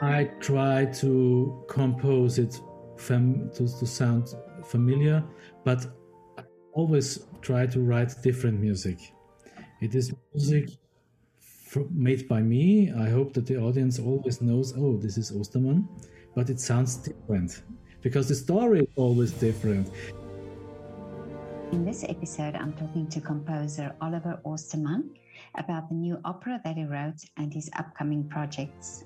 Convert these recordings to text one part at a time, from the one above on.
I try to compose it fam- to, to sound familiar, but I always try to write different music. It is music made by me. I hope that the audience always knows, oh, this is Ostermann, but it sounds different because the story is always different. In this episode, I'm talking to composer Oliver Ostermann about the new opera that he wrote and his upcoming projects.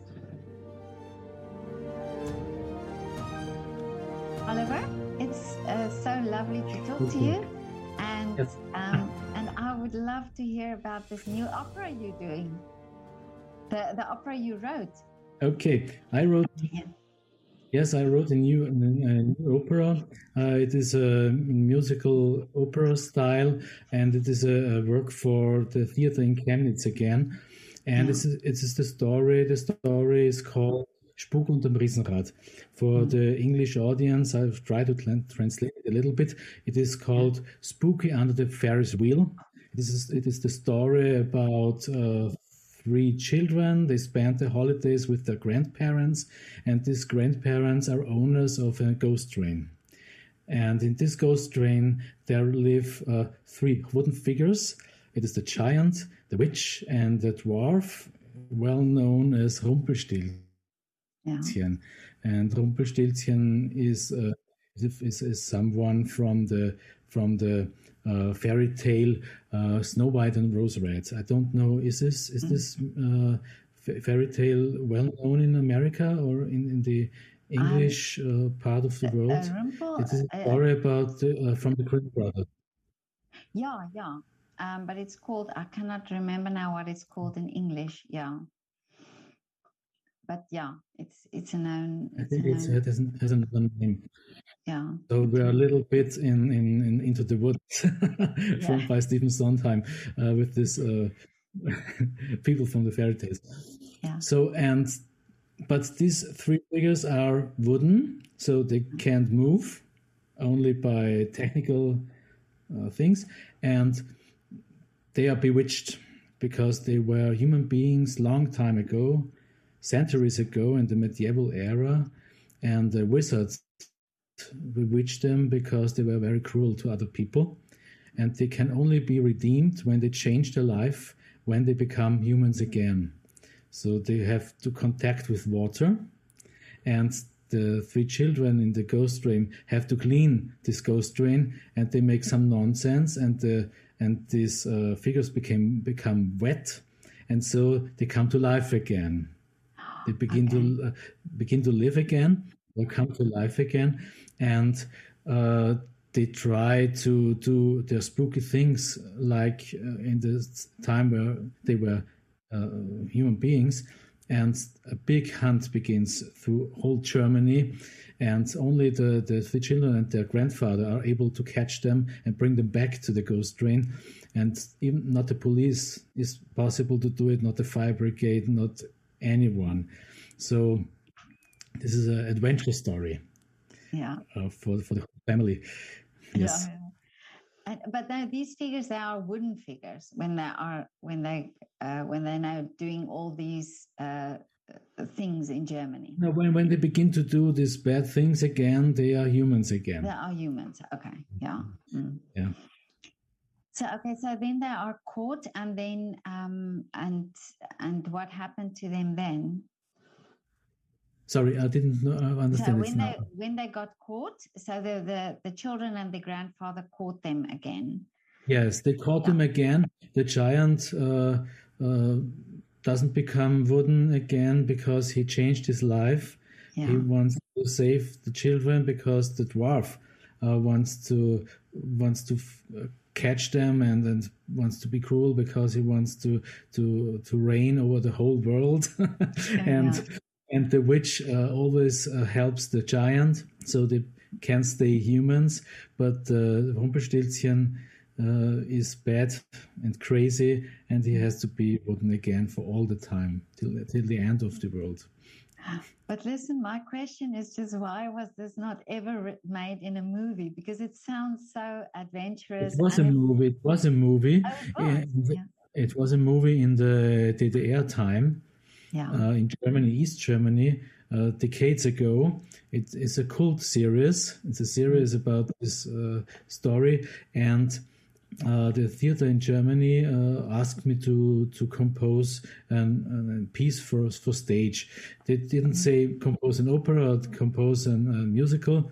Oliver, it's uh, so lovely to talk to you, and yes. um, and I would love to hear about this new opera you're doing, the the opera you wrote. Okay, I wrote. Yeah. Yes, I wrote a new, a new opera. Uh, it is a musical opera style, and it is a, a work for the theater in Chemnitz again. And yeah. it's, it's the story. The story is called Spuk unterm Riesenrad. For mm. the English audience, I've tried to translate it a little bit. It is called Spooky Under the Ferris Wheel. It is, it is the story about uh, three children. They spend the holidays with their grandparents, and these grandparents are owners of a ghost train. And in this ghost train, there live uh, three wooden figures. It is the giant, the witch, and the dwarf, well known as Rumpelstiltskin. Yeah. And Rumpelstiltskin is, uh, is, is someone from the from the uh, fairy tale uh, Snow White and Rose Red. I don't know. Is this is this uh, fairy tale well known in America or in, in the English um, uh, part of the world? it is a story about the, uh, from the Grimm brothers. Yeah, yeah. Um, but it's called. I cannot remember now what it's called in English. Yeah but yeah, it's it's a known. I think it's, it has, has another name. Yeah. So we're a little bit in in, in into the woods from yeah. by Stephen Sondheim uh, with this uh, people from the fairy tales. Yeah. So and but these three figures are wooden, so they can't move, only by technical uh, things, and they are bewitched because they were human beings long time ago centuries ago in the medieval era, and the wizards bewitched them because they were very cruel to other people. And they can only be redeemed when they change their life, when they become humans again. So they have to contact with water, and the three children in the ghost train have to clean this ghost train, and they make some nonsense, and the and these uh, figures became become wet, and so they come to life again. They begin okay. to uh, begin to live again. They come to life again, and uh, they try to do their spooky things, like uh, in the time where they were uh, human beings. And a big hunt begins through whole Germany, and only the, the, the children and their grandfather are able to catch them and bring them back to the ghost train and even not the police is possible to do it not the fire brigade not anyone. So this is an adventure story. Yeah. Uh, for for the family. Yes. Yeah. And, but now these figures they are wooden figures when they are when they uh, when they're now doing all these uh, things in Germany. No, when when they begin to do these bad things again, they are humans again. They are humans. Okay. Yeah. Mm. Yeah. So okay, so then they are caught, and then um, and and what happened to them then? Sorry, I didn't understand. So when they when they got caught, so the, the the children and the grandfather caught them again. Yes, they caught yeah. them again. The giant uh, uh, doesn't become wooden again because he changed his life. Yeah. He wants to save the children because the dwarf uh, wants to wants to uh, catch them and, and wants to be cruel because he wants to to to reign over the whole world. And and the witch uh, always uh, helps the giant so they can stay humans. But uh, uh, is bad and crazy and he has to be wooden again for all the time till till the end of the world but listen, my question is just why was this not ever made in a movie? Because it sounds so adventurous. It was a movie. It was a movie. Oh, it, was. Yeah. it was a movie in the DDR time. yeah. uh, in Germany, East Germany, uh, decades ago. It is a cult series. It's a series about this uh, story, and uh, the theater in Germany uh, asked me to to compose an, a piece for for stage. They didn't say compose an opera or compose an, a musical.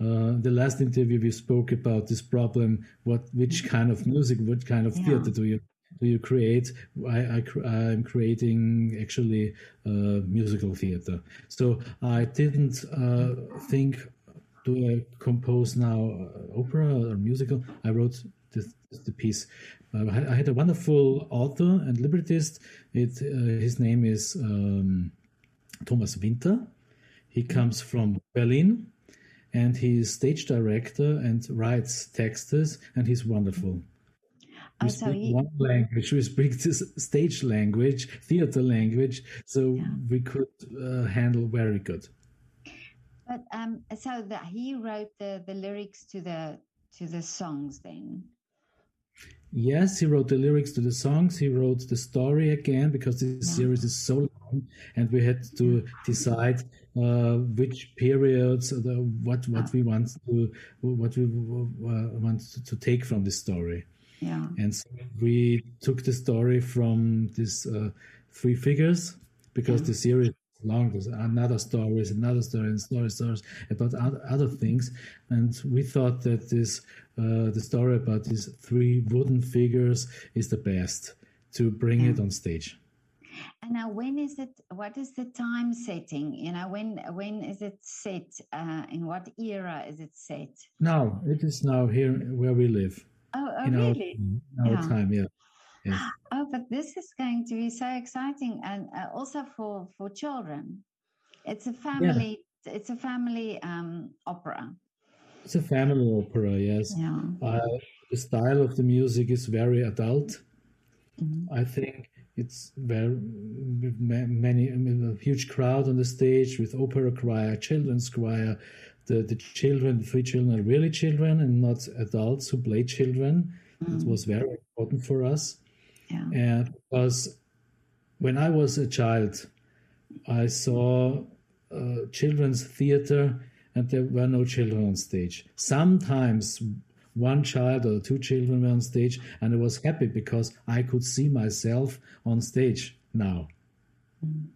Uh, the last interview we spoke about this problem: what, which kind of music, what kind of yeah. theater do you do you create? I, I am creating actually uh, musical theater. So I didn't uh, think do I compose now uh, opera or musical? I wrote the piece. Uh, I had a wonderful author and librettist. It, uh, his name is um, Thomas Winter. He comes from Berlin and he is stage director and writes texts and he's wonderful. We oh, speak one language. We speak this stage language, theater language, so yeah. we could uh, handle very good. But um, so that he wrote the, the lyrics to the to the songs then. Yes, he wrote the lyrics to the songs. He wrote the story again because this series is so long, and we had to decide uh, which periods, the, what what we want to what we uh, want to take from the story. Yeah. And so we took the story from these uh, three figures because yeah. the series long. There's another story, another story, and story stories about other things. And we thought that this uh, the story about these three wooden figures is the best to bring yeah. it on stage. And now, when is it? What is the time setting? You know, when when is it set? Uh, in what era is it set? Now it is now here where we live. Oh, oh really? Our, our yeah. time, yeah. Yes. Oh, but this is going to be so exciting, and uh, also for for children. It's a family. Yeah. It's a family um, opera. It's a family opera, yes. Yeah. Uh, the style of the music is very adult. Mm-hmm. I think it's very many a huge crowd on the stage with opera choir, children's choir, the, the children, the three children are really children and not adults who play children. Mm. It was very important for us. Yeah. Because when I was a child, I saw uh, children's theater and there were no children on stage. Sometimes one child or two children were on stage, and I was happy because I could see myself on stage now. Mm.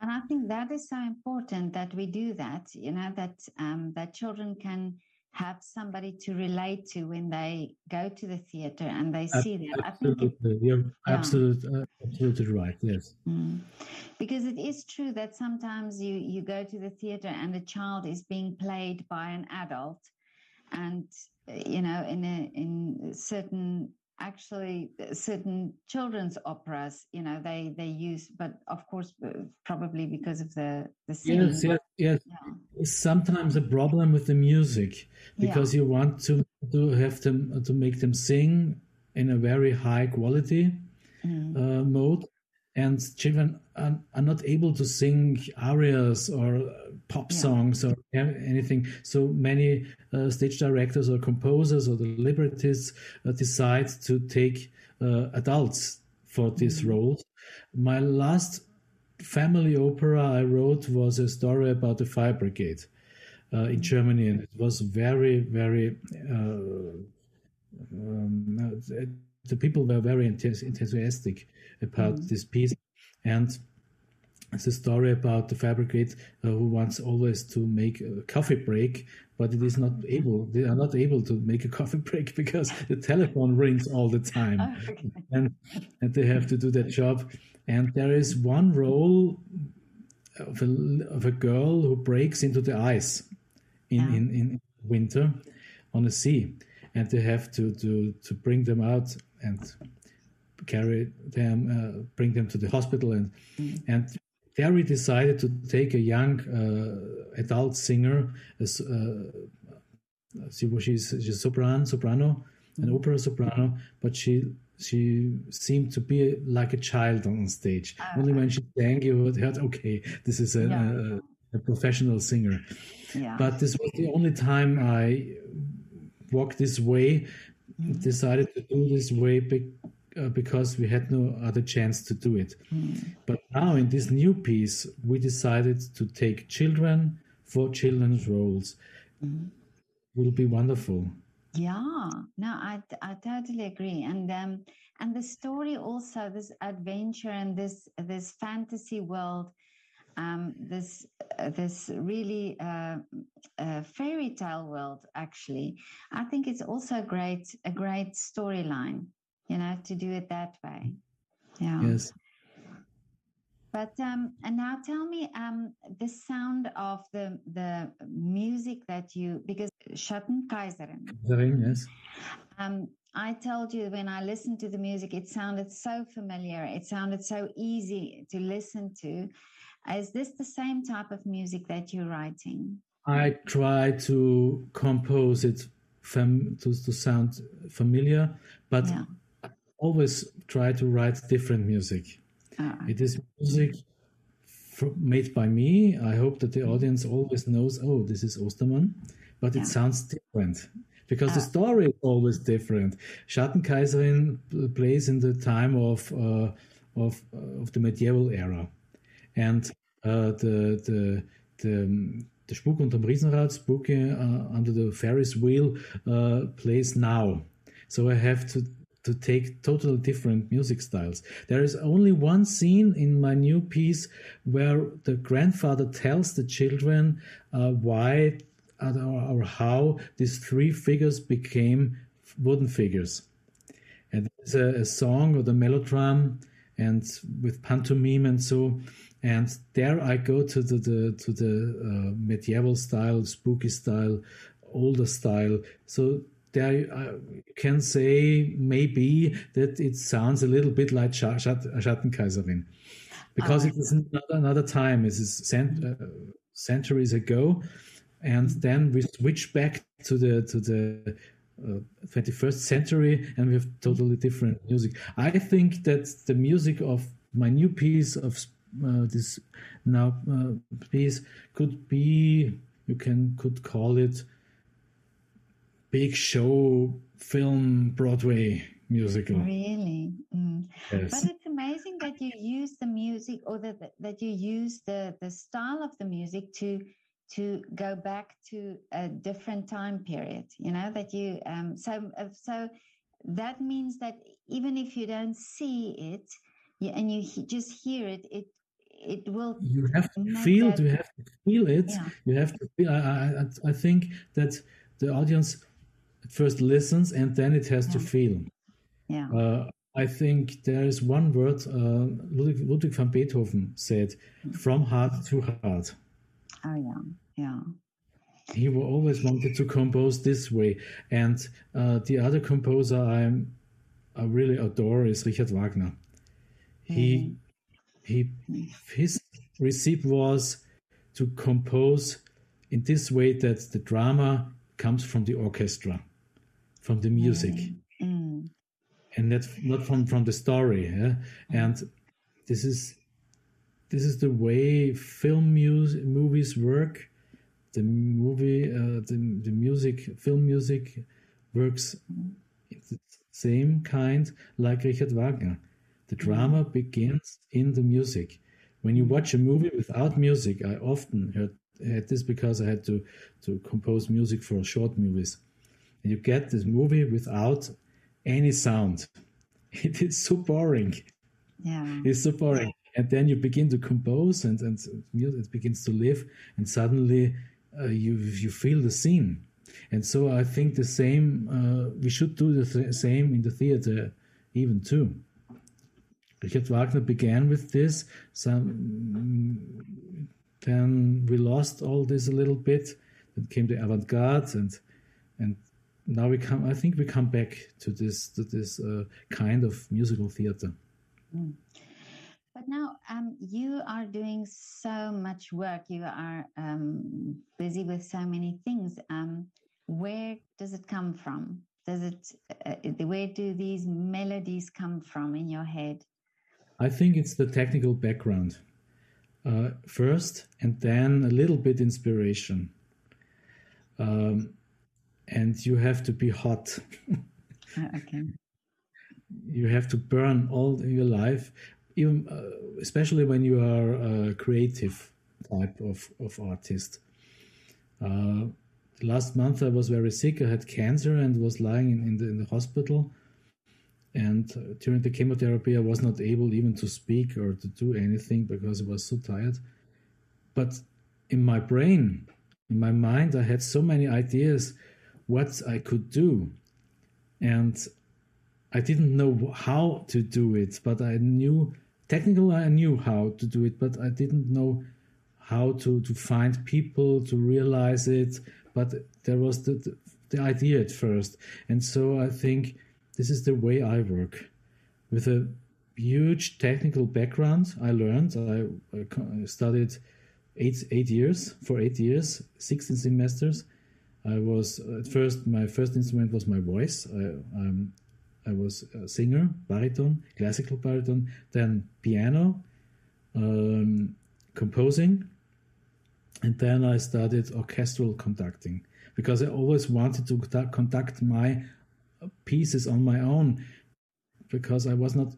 And I think that is so important that we do that, you know, that um, that children can have somebody to relate to when they go to the theater and they see that. Absolutely, it, you're yeah. absolutely, uh, absolutely right. Yes, mm. because it is true that sometimes you you go to the theater and a child is being played by an adult, and you know, in a in certain actually certain children's operas you know they they use but of course uh, probably because of the the singing. yes yes yes yeah. it's sometimes a problem with the music because yeah. you want to to have them to make them sing in a very high quality mm. uh, mode and children are, are, not able to sing arias or pop yeah. songs or anything. So many uh, stage directors or composers or the librettists uh, decide to take uh, adults for these mm-hmm. roles. My last family opera I wrote was a story about the fire brigade uh, in. Germany, and it was very, very. Uh, um, the people were very enthusiastic about mm. this piece, and it's a story about the fire brigade uh, who wants always to make a coffee break, but it is not able. They are not able to make a coffee break because the telephone rings all the time, oh, okay. and and they have to do that job. And there is one role of a, of a girl who breaks into the ice in, yeah. in, in winter on the sea, and they have to to to bring them out and carry them, uh, bring them to the hospital, and mm. and there we decided to take a young uh, adult singer, as, uh, she, she's, she's soprano, soprano, an mm. opera soprano, but she she seemed to be like a child on stage. Oh, Only when she sang, you heard, okay, this is a, yeah. a, a professional singer. Yeah. But this was the only time I walked this way, mm. decided to do this way uh, because we had no other chance to do it. Mm. But now in this new piece, we decided to take children for children's roles. Mm. Will be wonderful. Yeah, no, I I totally agree, and um, and the story also this adventure and this this fantasy world, um, this uh, this really uh, uh, fairy tale world. Actually, I think it's also a great a great storyline you know, to do it that way. Yeah. Yes. But um, and now tell me um, the sound of the the music that you because Schattenkaiserin. Kaiserin, yes. Um, I told you when I listened to the music, it sounded so familiar. It sounded so easy to listen to. Is this the same type of music that you're writing? I try to compose it fam- to, to sound familiar, but yeah always try to write different music. Uh, it is music made by me. I hope that the audience always knows, oh, this is Ostermann, but yeah. it sounds different because uh, the story is always different. Schattenkaiserin plays in the time of uh, of of the medieval era, and uh, the the the the Spuk unterm Riesenrad, Spook uh, under the Ferris wheel, uh, plays now. So I have to to take totally different music styles. There is only one scene in my new piece where the grandfather tells the children uh, why uh, or how these three figures became wooden figures. And there's a, a song or the melodram and with pantomime and so and there I go to the, the to the uh, medieval style, spooky style, older style. So there uh, can say maybe that it sounds a little bit like Schattenkaiserin because oh, it is another, another time. It is cent- uh, centuries ago, and then we switch back to the to the uh, 21st century, and we have totally different music. I think that the music of my new piece of uh, this now uh, piece could be you can could call it big show film Broadway musical. Really? Mm. Yes. But it's amazing that you use the music or that that you use the the style of the music to to go back to a different time period. You know that you um so uh, so that means that even if you don't see it and you just hear it, it it will. You have to feel. That, you have to feel it. Yeah. You have to feel. I, I I think that the audience first listens and then it has yeah. to feel. Yeah. Uh, I think there is one word uh, Ludwig, Ludwig, van Beethoven said, "From heart to heart." Oh yeah, yeah. He always wanted to compose this way, and uh, the other composer I'm, I really adore is Richard Wagner. He, he, his recipe was to compose in this way that the drama comes from the orchestra from the music mm. and not not from from the story yeah? and this is this is the way film music movies work the movie uh, the, the music film music works the same kind like richard wagner the drama mm. begins in the music when you watch a movie without music i often heard had this because i had to to compose music for short movies and you get this movie without any sound. It is so boring. Yeah. It's so boring. And then you begin to compose and, and it begins to live and suddenly uh, you, you feel the scene. And so I think the same, uh, we should do the th- same in the theater even too. Richard Wagner began with this. Some, then we lost all this a little bit. Then came the avant-garde and and now we come i think we come back to this to this uh, kind of musical theater. Mm. but now um, you are doing so much work. You are um, busy with so many things. Um, where does it come from? Does it uh, where do these melodies come from in your head? I think it's the technical background. Uh, first and then a little bit inspiration. Um, and you have to be hot. Uh, okay. you have to burn all your life, even uh, especially when you are a creative type of, of artist. Uh, last month I was very sick. I had cancer and was lying in, in, the, in the hospital. And uh, during the chemotherapy, I was not able even to speak or to do anything because I was so tired. But in my brain, in my mind, I had so many ideas what I could do. And I didn't know how to do it, but I knew technically I knew how to do it, but I didn't know how to, to find people to realize it. But there was the, the, the idea at first. And so I think this is the way I work. With a huge technical background, I learned, I, I studied eight, eight years, for eight years, 16 semesters. I was, at first, my first instrument was my voice. I, um, I was a singer, baritone, classical baritone, then piano, um, composing, and then I studied orchestral conducting because I always wanted to conduct my pieces on my own because I was not,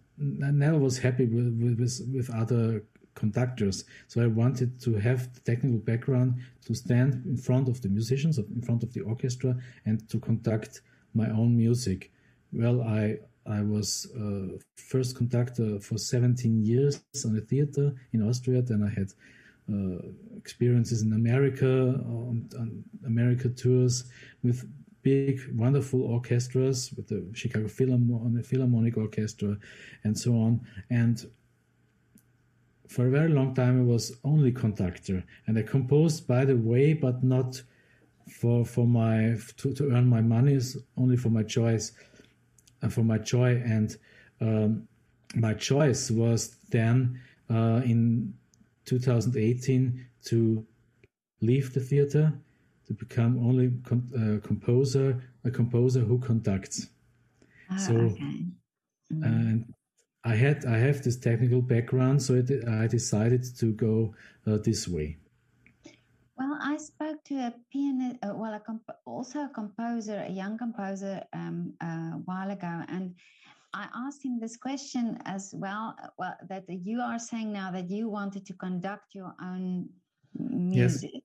I never was happy with with, with other conductors. So I wanted to have the technical background to stand in front of the musicians, in front of the orchestra, and to conduct my own music. Well, I I was uh, first conductor for 17 years on a theater in Austria. Then I had uh, experiences in America on, on, America tours with big, wonderful orchestras, with the Chicago Philharmonic Orchestra, and so on. And for a very long time, I was only conductor, and I composed by the way, but not for for my to, to earn my money, is only for my choice and for my joy. And um, my choice was then uh, in 2018 to leave the theater to become only com- uh, composer, a composer who conducts. Oh, so, okay. mm. and I had I have this technical background, so it, I decided to go uh, this way. Well, I spoke to a pianist, uh, well, a comp- also a composer, a young composer, um, a while ago, and I asked him this question as well. Uh, well, that you are saying now that you wanted to conduct your own music, yes.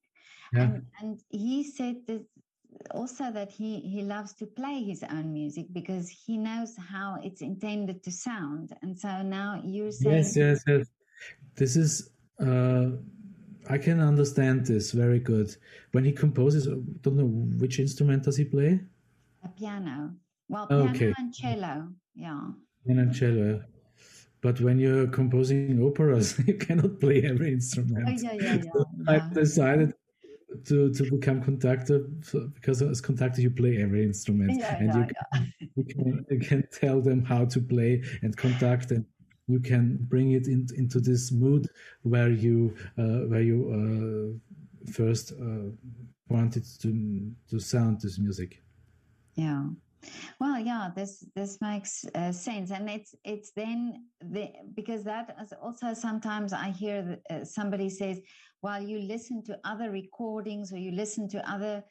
yeah. and, and he said that also that he he loves to play his own music because he knows how it's intended to sound, and so now you're saying yes, yes, yes. This is. Uh, I can understand this very good. When he composes, I don't know which instrument does he play? A piano. Well, piano okay. and cello. Yeah. Piano and cello. But when you're composing operas, you cannot play every instrument. Oh, yeah, yeah, yeah. I've decided to, to become conductor because as conductor you play every instrument yeah, and yeah, you, can, you, can, you can tell them how to play and conduct and you can bring it in, into this mood where you uh, where you uh, first uh, wanted to to sound this music. Yeah. Well, yeah, this this makes uh, sense, and it's it's then the because that is also sometimes I hear that, uh, somebody says, while you listen to other recordings or you listen to other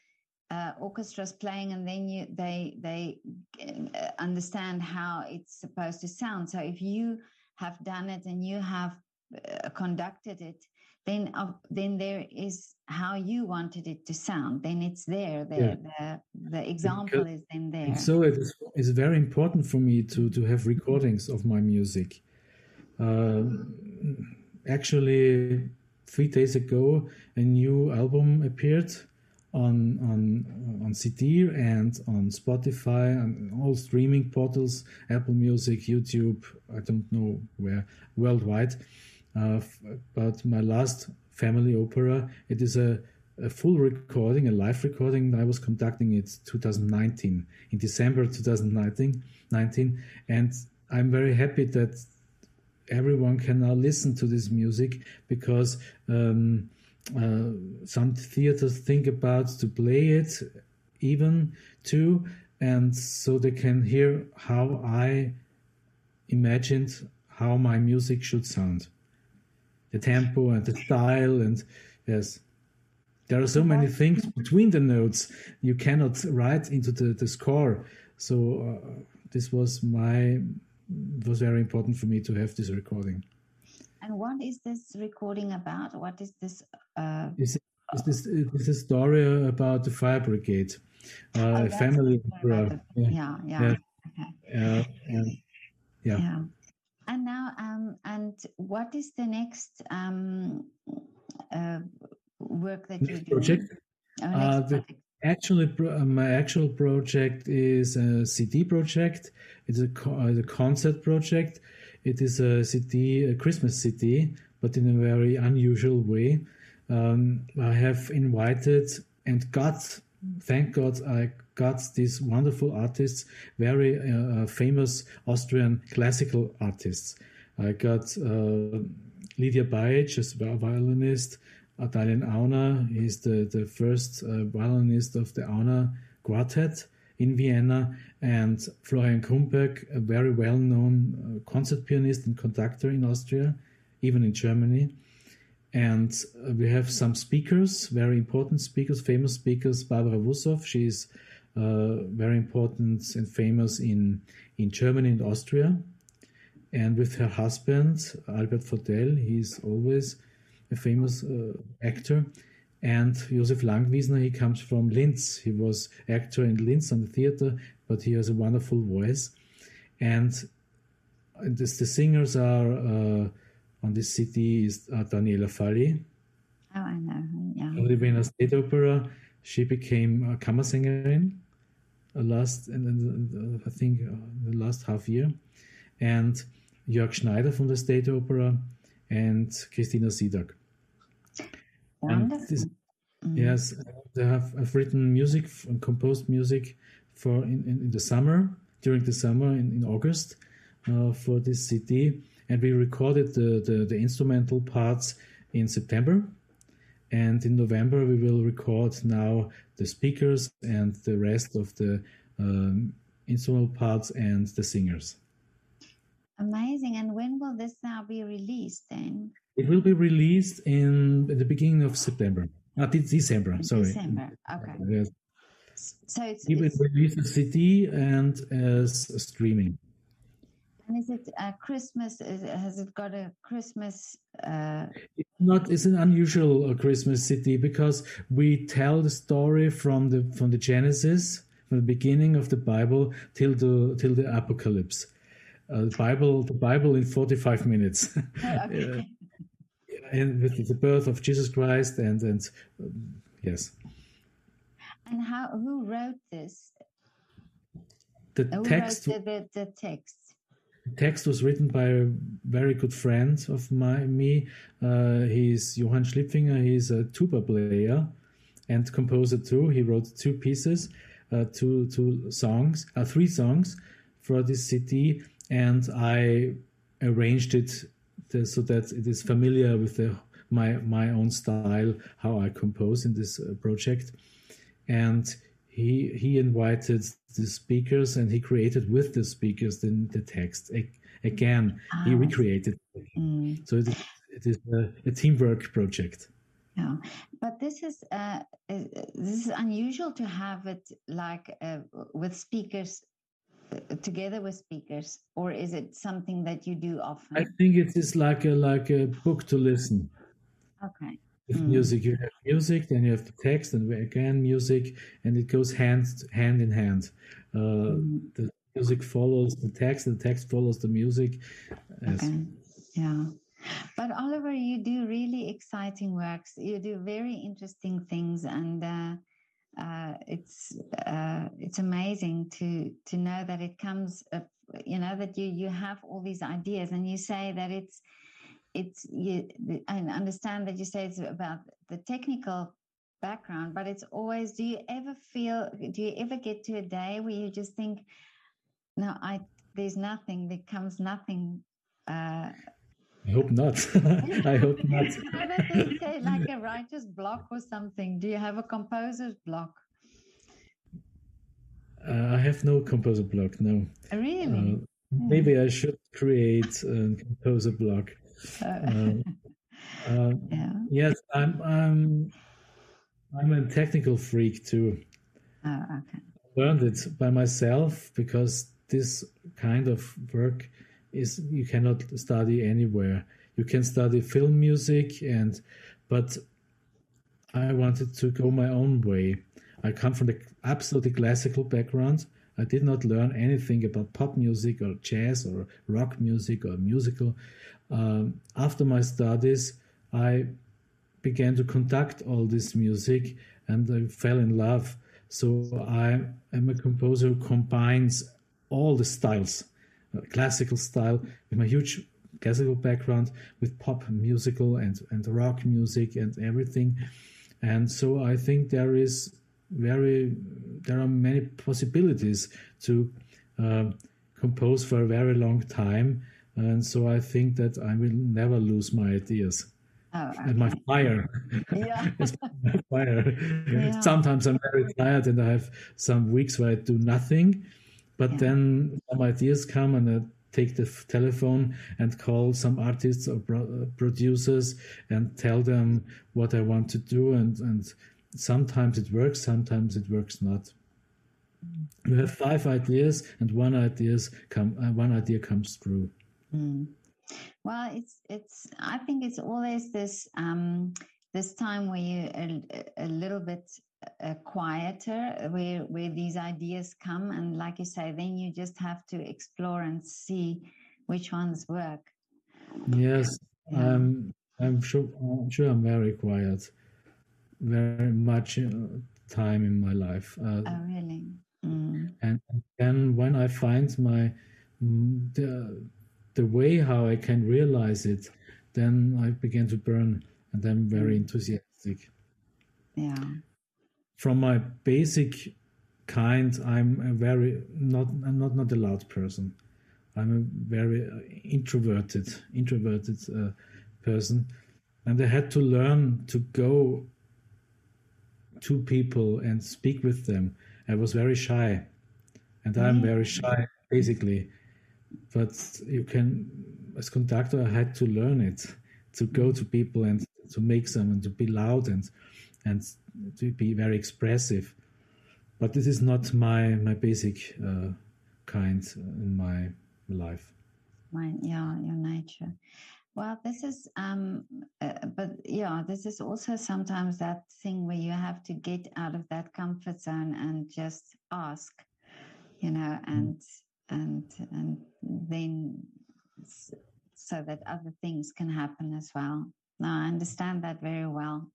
uh, orchestras playing, and then you they they uh, understand how it's supposed to sound. So if you have done it and you have uh, conducted it, then uh, then there is how you wanted it to sound. Then it's there. The yeah. the, the, example because, is then there. So it is it's very important for me to to have recordings of my music. Uh, actually, three days ago, a new album appeared on on on CD and on Spotify and all streaming portals, Apple Music, YouTube. I don't know where worldwide. Uh, but my last family opera, it is a, a full recording, a live recording. I was conducting it 2019 in December 2019, 19, and I'm very happy that everyone can now listen to this music because. Um, uh, some theaters think about to play it even too, and so they can hear how I imagined how my music should sound, the tempo and the style, and yes, there are so many things between the notes you cannot write into the, the score. So uh, this was my it was very important for me to have this recording. And what is this recording about? What is this? Uh, is, is this is a story about the fire brigade, uh, oh, family. The, yeah, yeah, yeah. yeah. Okay. Uh, and, yeah. yeah. And now, um, and what is the next um, uh, work that next you're doing? Project? Oh, the, project. Actually, uh, my actual project is a CD project. It's a, a concert project. It is a CD, a Christmas CD, but in a very unusual way. Um, I have invited and got, thank God, I got these wonderful artists, very uh, uh famous Austrian classical artists. I got uh, Lidia Baich as a violinist, Daniel Auner, he's the, the first uh, violinist of the Auner Quartet in Vienna, and Florian Krumpöck, a very well known uh, concert pianist and conductor in Austria, even in Germany. And uh, we have some speakers, very important speakers, famous speakers. Barbara Wussow, she's uh, very important and famous in, in Germany and Austria. And with her husband, Albert Fortell, he's always a famous uh, actor. And Josef Langwiesner, he comes from Linz. He was actor in Linz on the theater, but he has a wonderful voice. And this, the singers are uh, on this city is uh, Daniela Fally. Oh, I know. Yeah. The Vienna State Opera. She became a Kammersängerin uh, last, and I think uh, the last half year. And Jörg Schneider from the State Opera and Christina Sidak. Wonderful. Mm. Yes, they have I've written music and composed music for in, in, in, the summer during the summer in, in August uh, for this CD, and we recorded the, the, the instrumental parts in September, and in November we will record now the speakers and the rest of the um, instrumental parts and the singers. Amazing! And when will this now be released then? It will be released in the beginning of September. Not December, sorry. December, okay. Yes. So it's, it will release a CD and as streaming. And is it uh, Christmas? Is, has it got a Christmas? Uh... It's not. It's an unusual uh, Christmas city because we tell the story from the from the Genesis, from the beginning of the Bible till the till the Apocalypse. Uh, the Bible, the Bible in forty five minutes. Oh, okay. and with the birth of Jesus Christ, and and um, yes. And how? Who wrote this? The who text. The, the, the text. The text was written by a very good friend of my me. Uh, he's Johann Schlipfinger. He's a tuba player and composer too. He wrote two pieces, uh, two two songs, uh, three songs for this CD, and I arranged it so that it is familiar with the, my my own style, how I compose in this uh, project, and he he invited the speakers and he created with the speakers the, the text again. Ah, he recreated, mm. so it is, it is a, a teamwork project. Yeah, but this is uh, uh, this is unusual to have it like uh, with speakers together with speakers, or is it something that you do often? I think it is like a like a book to listen. Okay. With mm. music, you have music, then you have the text, and again music, and it goes hand hand in hand. Uh, mm. The music follows the text, the text follows the music. Okay. Yeah. But Oliver, you do really exciting works. You do very interesting things, and uh, uh, it's uh, it's amazing to to know that it comes you know that you you have all these ideas and you say that it's it's you I understand that you say it's about the technical background but it's always do you ever feel do you ever get to a day where you just think no I there's nothing there comes nothing uh, I hope not. I hope not. like a writer's block or something. Do you have a composer's block? Uh, I have no composer block. No. Really? Uh, maybe I should create a composer block. Uh, uh, yeah. Yes, I'm. I'm. I'm a technical freak too. Oh, okay. I learned it by myself because this kind of work is you cannot study anywhere. You can study film music and but I wanted to go my own way. I come from the absolutely classical background. I did not learn anything about pop music or jazz or rock music or musical. Um, after my studies, I began to conduct all this music and I fell in love. So I am a composer who combines all the styles, classical style with my huge classical background, with pop musical and, and rock music and everything. And so I think there is very there are many possibilities to uh, compose for a very long time, and so I think that I will never lose my ideas. Oh, okay. and my fire. Yeah. my fire. Yeah. Sometimes I'm very tired and I have some weeks where I do nothing, but yeah. then some ideas come and I take the telephone and call some artists or pro- producers and tell them what I want to do and and sometimes it works, sometimes it works not. You have five ideas, and one ideas come, uh, one idea comes through. Mm. Well, it's it's. I think it's always this um, this time where you a, a little bit uh, quieter, where where these ideas come, and like you say, then you just have to explore and see which ones work. Yes, yeah. um, I'm sure. I'm sure I'm very quiet very much uh, time in my life. Uh, oh, really? Mm. And then when I find my mm, the the way how I can realize it, then I begin to burn, and I'm very mm. enthusiastic. Yeah. From my basic kind, I'm a very not I'm not not a loud person. I'm a very uh, introverted introverted uh, person, and I had to learn to go to people and speak with them. I was very shy, and I'm very shy basically. But you can, as conductor, I had to learn it to go to people and to make them and to be loud and and to be very expressive. But this is not my my basic uh, kind in my life. My yeah, your nature. Well, this is, um, uh, but yeah, this is also sometimes that thing where you have to get out of that comfort zone and just ask, you know, mm. and and and then so that other things can happen as well. Now, I understand that very well.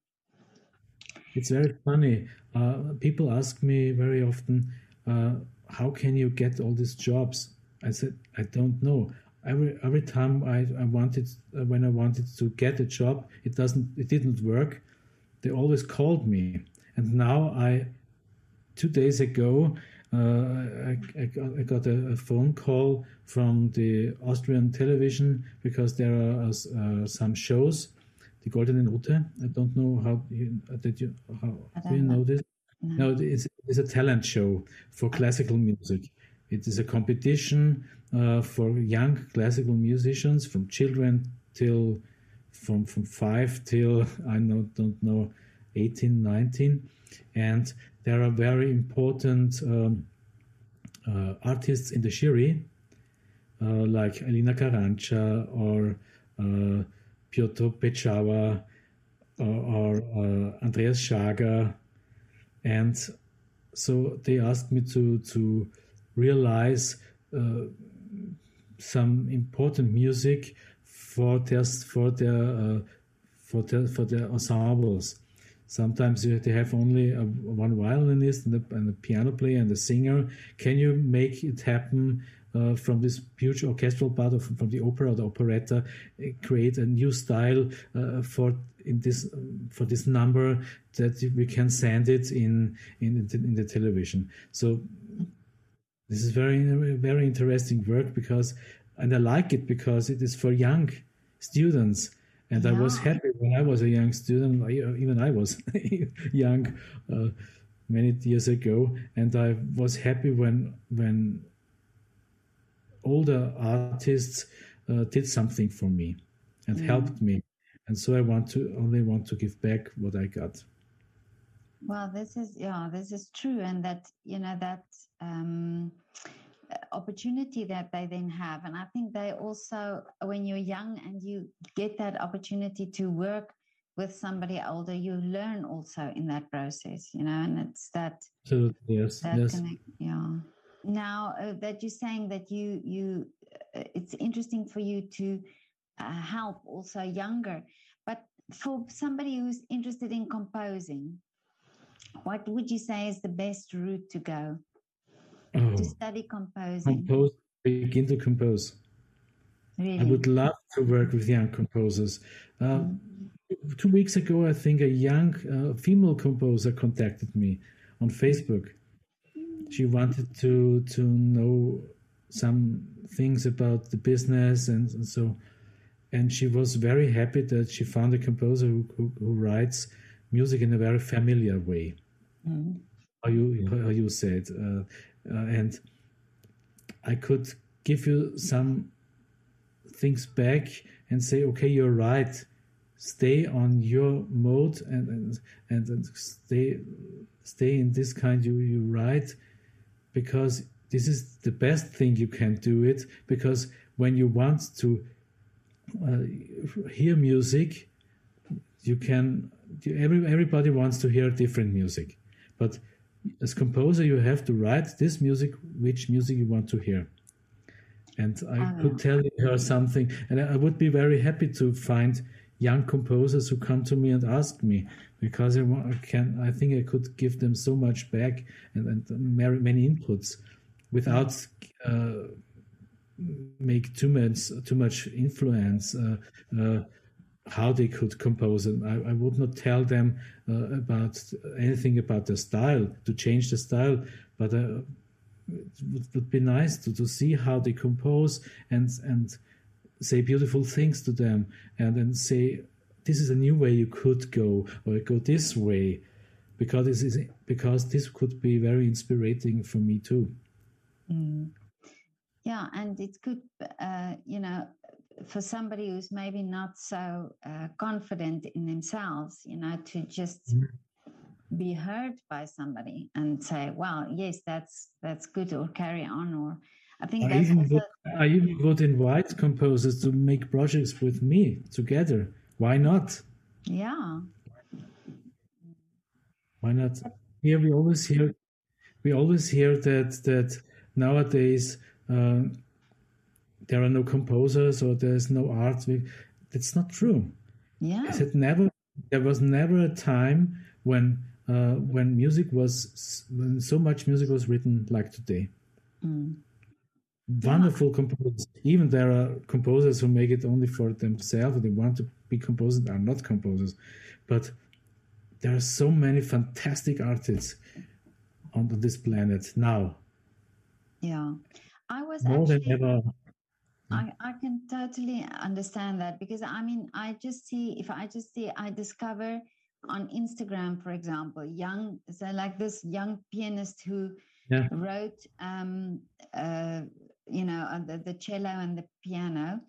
It's very funny. Uh, people ask me very often, uh, "How can you get all these jobs?" I said, "I don't know." every every time I, I wanted uh, when I wanted to get a job, it doesn't it didn't work. They always called me, and now I two days ago uh, I, I, got, I, got, a, a, phone call from the Austrian television because there are uh, some shows, the Goldene Note. I don't know how you, uh, did you how do you know this? No, no it's, it's a talent show for classical music. It is a competition uh, for young classical musicians from children till from from five till I know, don't know 18 19 and there are very important um, uh, artists in the jury uh, like Elina Garanča or uh, Piotr Beczała or, or uh, Andreas Schager and so they asked me to to realize uh, some important music for their for their uh, for their for their ensembles. Sometimes they have only a, one violinist and a, and a, piano player and a singer. Can you make it happen uh, from this huge orchestral part of from the opera or the operetta? Uh, create a new style uh, for in this for this number that we can send it in in, in the television. So this is very very interesting work because, and I like it because it is for young students. And yeah. I was happy when I was a young student. Even I was young uh, many years ago, and I was happy when when older artists uh, did something for me and mm. helped me. And so I want to only want to give back what I got. Well, this is yeah, this is true, and that you know that um, opportunity that they then have. And I think they also, when you're young and you get that opportunity to work with somebody older, you learn also in that process, you know, and it's that. Absolutely, yes. That yes. Connect, yeah. Now uh, that you're saying that you, you, uh, it's interesting for you to uh, help also younger, but for somebody who's interested in composing, what would you say is the best route to go? Oh, to study composing. compose, begin to compose. Really? I would love to work with young composers. Uh, Mm. Two weeks ago, I think a young uh, female composer contacted me on Facebook. She wanted to to know some things about the business and, and so, and she was very happy that she found a composer who, who, who writes music in a very familiar way. Mm. How you how you said, uh, uh, and I could give you some things back and say, okay, you're right. Stay on your mode and and, and, and stay stay in this kind you you write because this is the best thing you can do it because when you want to uh, hear music you can every, everybody wants to hear different music. But as composer you have to write this music which music you want to hear. And i Ah, could tell her something and i would be very happy to find young composers who come to me and ask me because I can I think I could give them so much back and, and many, many inputs without uh, make too much too much influence uh, uh, how they could compose and I, I would not tell them uh, about anything about the style to change the style but uh, it would, would be nice to, to see how they compose and and say beautiful things to them and then say this is a new way you could go or go this way because this is because this could be very inspiring for me too Mm. Yeah, and it could, uh, you know, for somebody who's maybe not so uh, confident in themselves, you know, to just Mhm. be heard by somebody and say, "Well, yes, that's that's good," or carry on, or I think I that's even, would, I even would invite composers to make projects with me together why not yeah, why not here we always hear we always hear that that nowadays uh, there are no composers or there's no art that's not true yeah, It had never. There was never a time when uh, when music was when so much music was written like today. Mm. Wonderful composers. Even there are composers who make it only for themselves. They want to be composers are not composers, but there are so many fantastic artists on this planet now, yeah. I was more than ever. I, I can totally understand that because I mean, I just see, if I just see, I discover on Instagram, for example, young, so like this young pianist who Yeah. wrote, um, uh, you know, uh, the, the cello and the piano.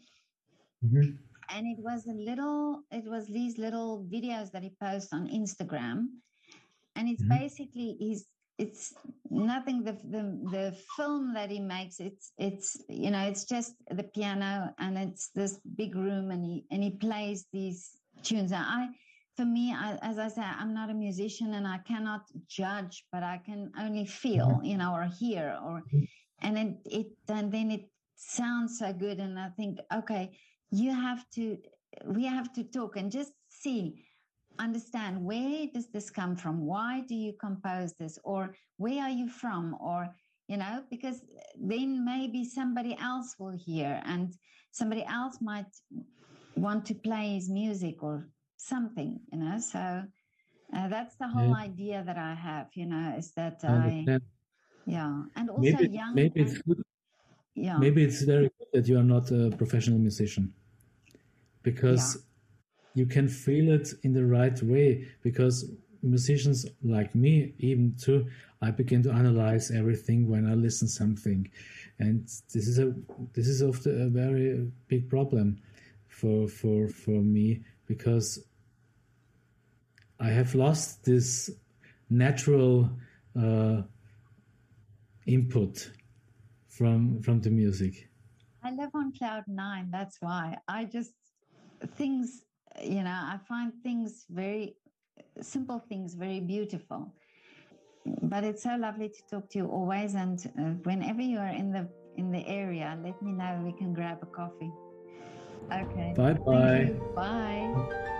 Mhm. And it was a little, it was these little videos that he posts on Instagram. And it's Mhm. basically, he's, it's nothing the, the the film that he makes it's it's you know it's just the piano and it's this big room and he and he plays these tunes and i for me I, as i say i'm not a musician and i cannot judge but i can only feel you know or hear or Mhm. And it, it and then it sounds so good and i think okay you have to we have to talk and just see understand where does this come from why do you compose this or where are you from or you know because then maybe somebody else will hear and somebody else might want to play his music or something you know so uh, that's the whole Yeah. idea that i have you know is that I i. yeah and also Maybe young maybe it's good yeah. maybe it's very good that you are not a professional musician because you can feel it in the right way because musicians like me even too i begin to analyze everything when i listen something. And this is a this is often a very big problem for for for me because i have lost this natural uh, input from from the music. I live on cloud nine. That's why I just things. You know, I find things very simple things very beautiful. But it's so lovely to talk to you always, and uh, whenever you are in the in the area, let me know. We can grab a coffee. Okay. Bye bye. Bye.